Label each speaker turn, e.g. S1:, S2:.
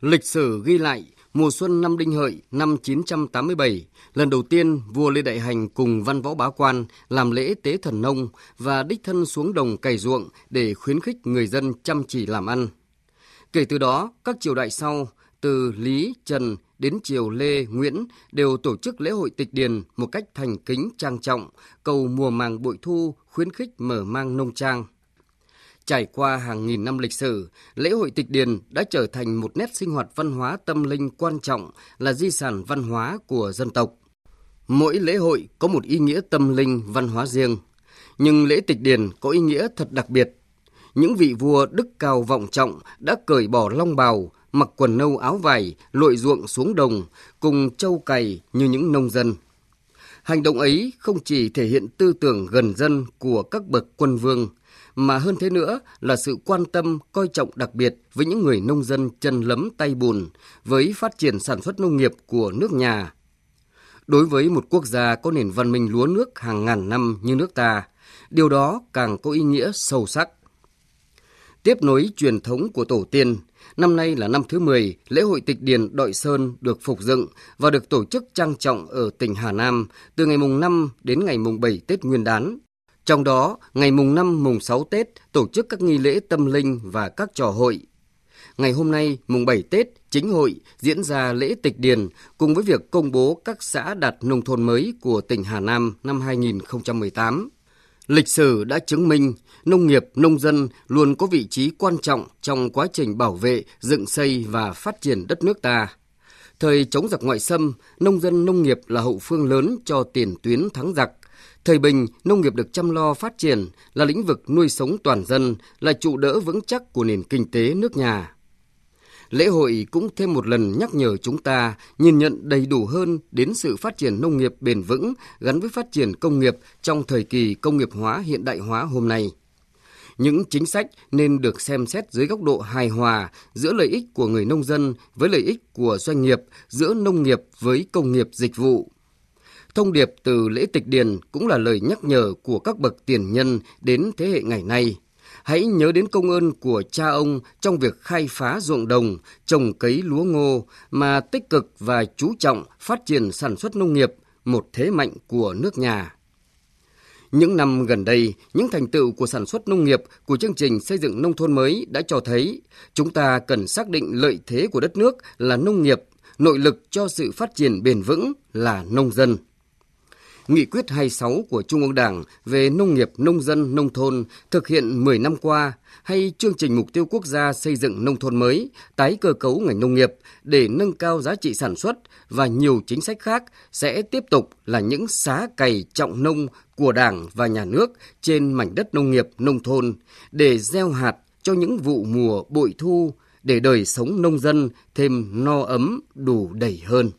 S1: Lịch sử ghi lại mùa xuân năm Đinh Hợi năm 987, lần đầu tiên vua Lê Đại Hành cùng văn võ bá quan làm lễ tế thần nông và đích thân xuống đồng cày ruộng để khuyến khích người dân chăm chỉ làm ăn. Kể từ đó, các triều đại sau, từ Lý, Trần đến triều Lê, Nguyễn đều tổ chức lễ hội tịch điền một cách thành kính trang trọng, cầu mùa màng bội thu, khuyến khích mở mang nông trang. Trải qua hàng nghìn năm lịch sử, lễ hội tịch điền đã trở thành một nét sinh hoạt văn hóa tâm linh quan trọng là di sản văn hóa của dân tộc. Mỗi lễ hội có một ý nghĩa tâm linh văn hóa riêng, nhưng lễ tịch điền có ý nghĩa thật đặc biệt. Những vị vua đức cao vọng trọng đã cởi bỏ long bào, mặc quần nâu áo vải, lội ruộng xuống đồng, cùng châu cày như những nông dân. Hành động ấy không chỉ thể hiện tư tưởng gần dân của các bậc quân vương, mà hơn thế nữa là sự quan tâm, coi trọng đặc biệt với những người nông dân chân lấm tay bùn, với phát triển sản xuất nông nghiệp của nước nhà. Đối với một quốc gia có nền văn minh lúa nước hàng ngàn năm như nước ta, điều đó càng có ý nghĩa sâu sắc. Tiếp nối truyền thống của tổ tiên, năm nay là năm thứ 10, lễ hội tịch điền Đội Sơn được phục dựng và được tổ chức trang trọng ở tỉnh Hà Nam từ ngày mùng 5 đến ngày mùng 7 Tết Nguyên đán trong đó, ngày mùng 5 mùng 6 Tết tổ chức các nghi lễ tâm linh và các trò hội. Ngày hôm nay, mùng 7 Tết, chính hội diễn ra lễ tịch điền cùng với việc công bố các xã đạt nông thôn mới của tỉnh Hà Nam năm 2018. Lịch sử đã chứng minh nông nghiệp, nông dân luôn có vị trí quan trọng trong quá trình bảo vệ, dựng xây và phát triển đất nước ta. Thời chống giặc ngoại xâm, nông dân nông nghiệp là hậu phương lớn cho tiền tuyến thắng giặc, Thời bình, nông nghiệp được chăm lo phát triển là lĩnh vực nuôi sống toàn dân, là trụ đỡ vững chắc của nền kinh tế nước nhà. Lễ hội cũng thêm một lần nhắc nhở chúng ta nhìn nhận đầy đủ hơn đến sự phát triển nông nghiệp bền vững gắn với phát triển công nghiệp trong thời kỳ công nghiệp hóa hiện đại hóa hôm nay. Những chính sách nên được xem xét dưới góc độ hài hòa giữa lợi ích của người nông dân với lợi ích của doanh nghiệp, giữa nông nghiệp với công nghiệp dịch vụ Thông điệp từ lễ tịch điền cũng là lời nhắc nhở của các bậc tiền nhân đến thế hệ ngày nay. Hãy nhớ đến công ơn của cha ông trong việc khai phá ruộng đồng, trồng cấy lúa ngô mà tích cực và chú trọng phát triển sản xuất nông nghiệp, một thế mạnh của nước nhà. Những năm gần đây, những thành tựu của sản xuất nông nghiệp của chương trình xây dựng nông thôn mới đã cho thấy chúng ta cần xác định lợi thế của đất nước là nông nghiệp, nội lực cho sự phát triển bền vững là nông dân. Nghị quyết 26 của Trung ương Đảng về nông nghiệp, nông dân, nông thôn thực hiện 10 năm qua hay chương trình mục tiêu quốc gia xây dựng nông thôn mới, tái cơ cấu ngành nông nghiệp để nâng cao giá trị sản xuất và nhiều chính sách khác sẽ tiếp tục là những xá cày trọng nông của Đảng và nhà nước trên mảnh đất nông nghiệp, nông thôn để gieo hạt cho những vụ mùa bội thu để đời sống nông dân thêm no ấm đủ đầy hơn.